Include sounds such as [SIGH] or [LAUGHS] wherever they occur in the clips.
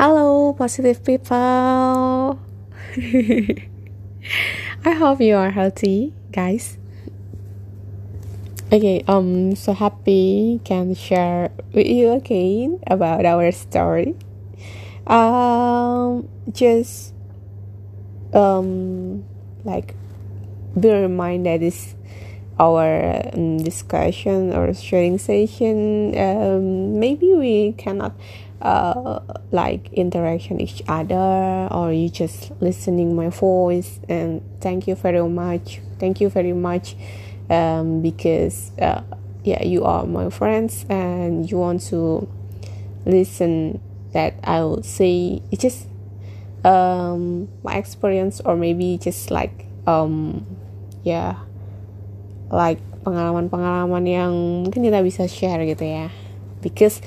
Hello, positive people. [LAUGHS] I hope you are healthy, guys. Okay, um, so happy can share with you again about our story. Um, just um, like be reminded this our um, discussion or sharing session. Um, maybe we cannot uh, like interaction each other or you just listening my voice and thank you very much thank you very much um, because uh, yeah you are my friends and you want to listen that i will say. It's just um, my experience or maybe just like um, yeah like pengalaman-pengalaman yang mungkin kita bisa share gitu ya. Because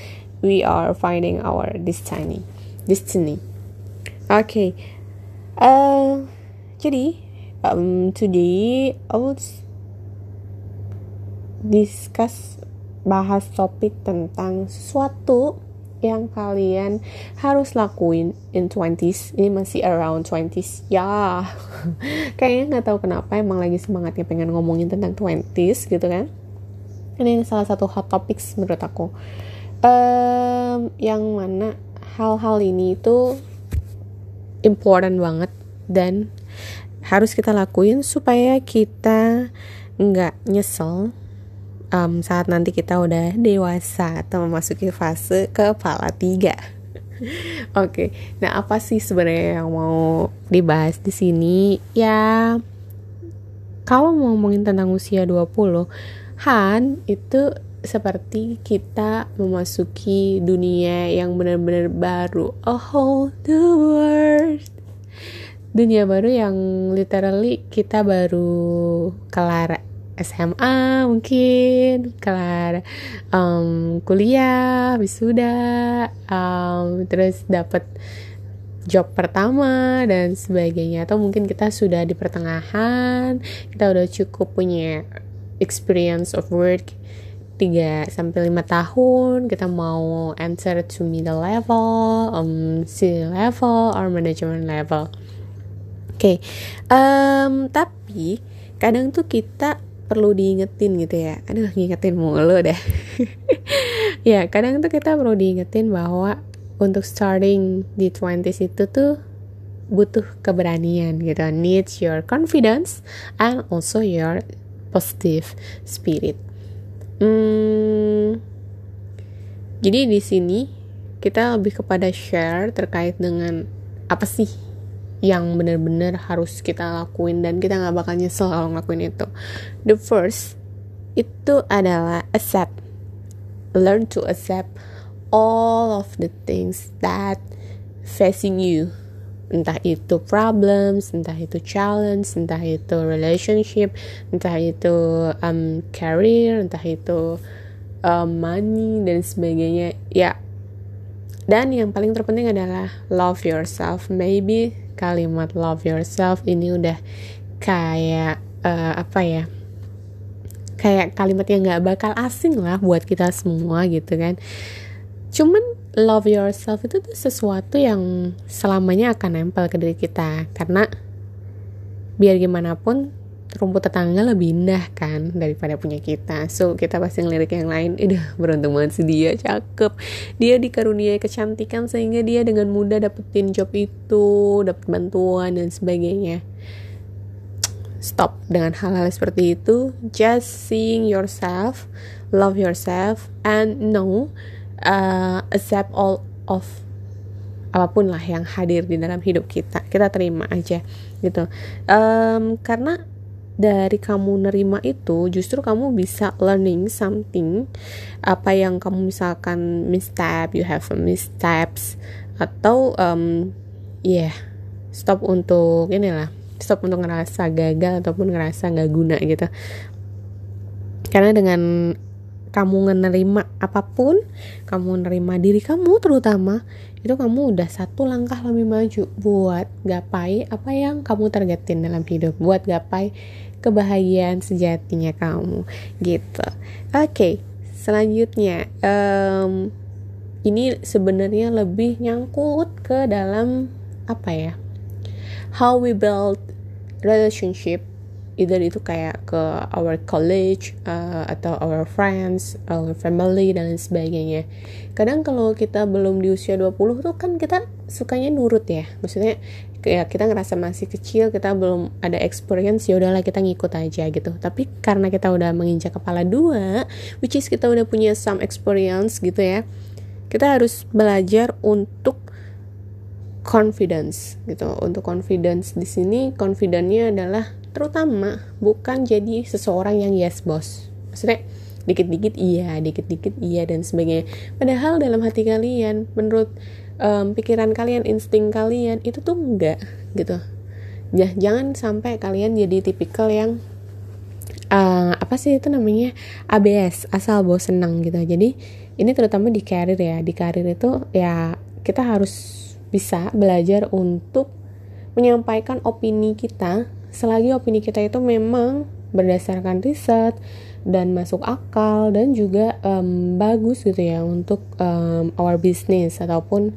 we are finding our destiny. Destiny. Okay. Uh jadi um today I will discuss bahas topik tentang sesuatu yang kalian harus lakuin in 20s ini masih around 20s ya. [LAUGHS] Kayaknya nggak tahu kenapa emang lagi semangatnya pengen ngomongin tentang 20s gitu kan. Ini salah satu hot topics menurut aku um, yang mana hal-hal ini itu important banget dan harus kita lakuin supaya kita nggak nyesel um, saat nanti kita udah dewasa atau memasuki fase kepala tiga. [LAUGHS] Oke, okay. nah apa sih sebenarnya yang mau dibahas di sini? Ya, kalau mau ngomongin tentang usia 20, Han itu seperti kita memasuki dunia yang benar-benar baru. A whole new world. Dunia baru yang literally kita baru kelar SMA mungkin kelar um, kuliah wisuda um, terus dapat job pertama dan sebagainya atau mungkin kita sudah di pertengahan kita udah cukup punya experience of work 3 sampai 5 tahun kita mau enter to middle level, um, C level or management level. Oke. Okay. Um, tapi kadang tuh kita perlu diingetin gitu ya. Aduh, ngingetin mulu deh. [LAUGHS] ya, kadang tuh kita perlu diingetin bahwa untuk starting di 20s itu tuh butuh keberanian gitu. Needs your confidence and also your positive spirit Hmm, jadi di sini kita lebih kepada share terkait dengan apa sih yang benar-benar harus kita lakuin dan kita nggak bakal nyesel kalau ngelakuin itu. The first itu adalah accept, learn to accept all of the things that facing you entah itu problems, entah itu challenge, entah itu relationship, entah itu um, career, entah itu um, money dan sebagainya. Ya, dan yang paling terpenting adalah love yourself. Maybe kalimat love yourself ini udah kayak uh, apa ya? Kayak kalimat yang nggak bakal asing lah buat kita semua gitu kan. Cuman love yourself itu tuh sesuatu yang selamanya akan nempel ke diri kita. Karena biar gimana pun rumput tetangga lebih indah kan daripada punya kita. So kita pasti ngelirik yang lain. Udah beruntung banget sih dia. Cakep. Dia dikaruniai kecantikan sehingga dia dengan mudah dapetin job itu dapet bantuan dan sebagainya. Stop dengan hal-hal seperti itu. Just seeing yourself love yourself and know uh, accept all of apa pun lah yang hadir di dalam hidup kita. Kita terima aja gitu. Um, karena dari kamu nerima itu justru kamu bisa learning something. Apa yang kamu misalkan misstep you have a missteps atau um, yeah, stop untuk inilah stop untuk ngerasa gagal ataupun ngerasa nggak guna gitu. Karena dengan kamu menerima apa pun, kamu menerima diri kamu terutama, itu kamu udah satu langkah lebih maju buat gapai apa yang kamu targetin dalam hidup, buat gapai kebahagiaan sejatinya kamu, gitu. Oke, okay, selanjutnya, um, ini sebenarnya lebih nyangkut ke dalam apa ya how we build relationship either itu kayak ke our college uh, atau our friends, our family dan lain sebagainya. Kadang kalau kita belum di usia 20 tuh kan kita sukanya nurut ya. Maksudnya kayak kita ngerasa masih kecil, kita belum ada experience, ya udahlah kita ngikut aja gitu. Tapi karena kita udah menginjak kepala dua, which is kita udah punya some experience gitu ya. Kita harus belajar untuk confidence gitu. Untuk confidence di sini confidentnya adalah terutama bukan jadi seseorang yang yes boss maksudnya dikit-dikit iya dikit-dikit iya dan sebagainya. Padahal dalam hati kalian menurut um, pikiran kalian insting kalian itu tuh enggak gitu. Ya jangan sampai kalian jadi tipikal yang uh, apa sih itu namanya? ABS asal bawa senang gitu. Jadi ini terutama di karir ya. Di karir itu ya kita harus bisa belajar untuk menyampaikan opini kita selagi opini kita itu memang berdasarkan riset dan masuk akal dan juga um, bagus gitu ya untuk um, our business ataupun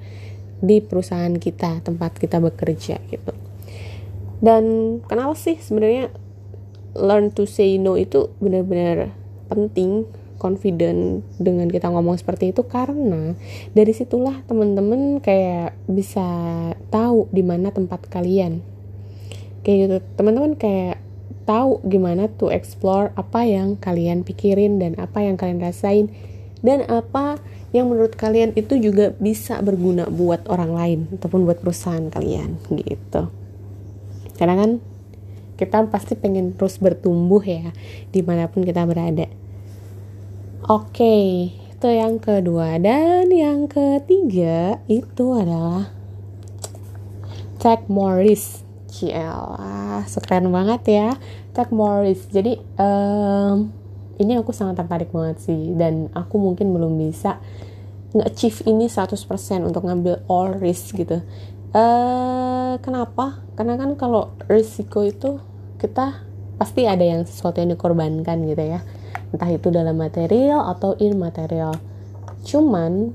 di perusahaan kita tempat kita bekerja gitu. Dan kenapa sih sebenarnya learn to say no itu benar-benar penting confident dengan kita ngomong seperti itu? Karena dari situlah teman-teman kayak bisa tahu di mana tempat kalian kayak gitu. Teman-teman kayak tahu gimana tuh explore apa yang kalian pikirin dan apa yang kalian rasain. Dan apa yang menurut kalian itu juga bisa berguna buat orang lain ataupun buat perusahaan kalian gitu. Karena kan kita pasti pengen terus bertumbuh ya di mana pun kita berada. Oke itu yang kedua. Dan yang ketiga itu adalah take more risk CL sekeren banget ya. Tech Morris jadi um, ini aku sangat tertarik banget sih. Dan aku mungkin belum bisa nge-achieve ini 100% untuk ngambil all risk gitu. Uh, kenapa? Karena kan kalau risiko itu kita pasti ada yang sesuatu yang dikorbankan gitu ya. Entah itu dalam material atau immaterial cuman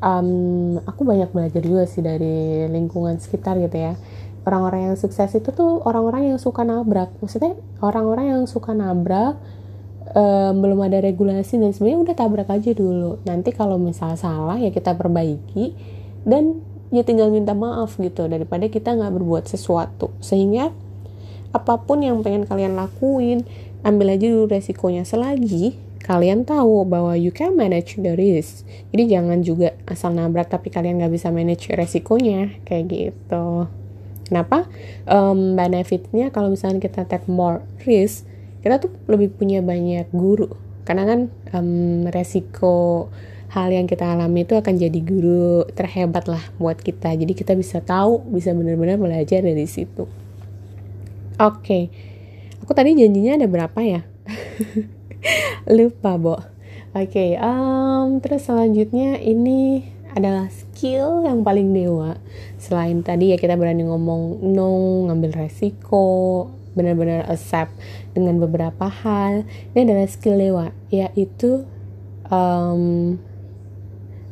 um, aku banyak belajar juga sih dari lingkungan sekitar gitu ya orang-orang yang sukses itu tuh orang-orang yang suka nabrak. Maksudnya orang-orang yang suka nabrak um, belum ada regulasi dan sebenarnya udah tabrak aja dulu. Nanti kalau misal salah ya kita perbaiki dan ya tinggal minta maaf gitu daripada kita nggak berbuat sesuatu. Sehingga apa pun yang pengen kalian lakuin ambil aja dulu resikonya. Selagi kalian tahu bahwa you can manage the risk. Jadi jangan juga asal nabrak tapi kalian nggak bisa manage resikonya. Kayak gitu Kenapa? Um, benefitnya kalau misalnya kita take more risk, kita tuh lebih punya banyak guru. Karena kan um, resiko hal yang kita alami itu akan jadi guru terhebat lah buat kita. Jadi kita bisa tahu, bisa benar-benar belajar dari situ. Oke, okay. aku tadi janjinya ada berapa ya? [LAUGHS] Lupa, Bo. Oke, okay, um, terus selanjutnya ini adalah skill yang paling dewa. Selain tadi ya kita berani ngomong no ngambil resiko benar-benar accept dengan beberapa hal. Ini adalah skill dewa yaitu um,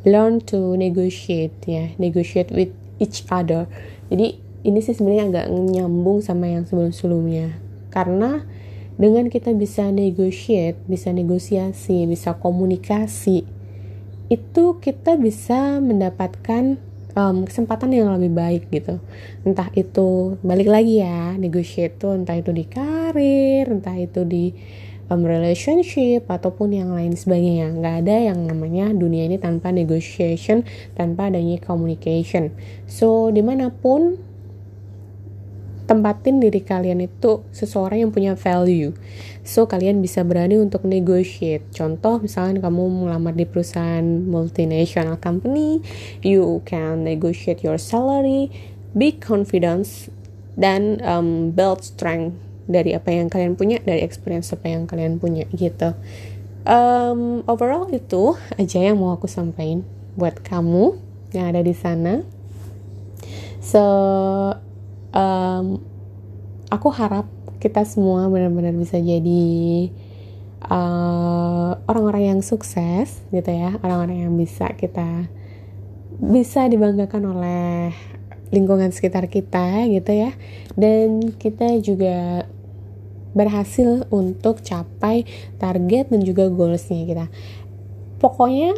learn to negotiate ya negotiate with each other. Jadi ini sih sebenarnya agak nyambung sama yang sebelum-sebelumnya. Karena dengan kita bisa negotiate bisa negosiasi bisa komunikasi itu kita bisa mendapatkan um, kesempatan yang lebih baik gitu. Entah itu balik lagi ya negotiate tuh entah itu di karir entah itu di um, relationship ataupun yang lain sebagainya. Nggak ada yang namanya dunia ini tanpa negotiation tanpa adanya communication. So di mana pun tempatin diri kalian itu seseorang yang punya value. So kalian bisa berani untuk negotiate. Contoh misalnya kamu melamar di perusahaan multinational company you can negotiate your salary be confidence dan um, build strength dari apa yang kalian punya dari experience apa yang kalian punya gitu. Um, overall itu aja yang mau aku sampaikan buat kamu yang ada di sana. So um, aku harap kita semua benar-benar bisa jadi uh, orang-orang uh, yang sukses gitu ya orang-orang yang bisa kita bisa dibanggakan oleh lingkungan sekitar kita gitu ya. Dan kita juga berhasil untuk capai target dan juga goalsnya kita. Pokoknya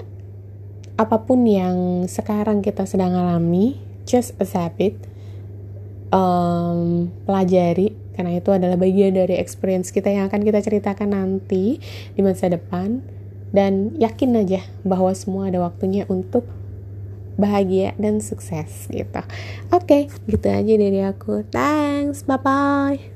apa pun yang sekarang kita sedang alami just accept it um, pelajari karena itu adalah bagian dari experience kita yang akan kita ceritakan nanti di masa depan dan yakin aja bahwa semua ada waktunya untuk bahagia dan sukses gitu. Oke, okay, gitu aja dari aku. Thanks, bye bye.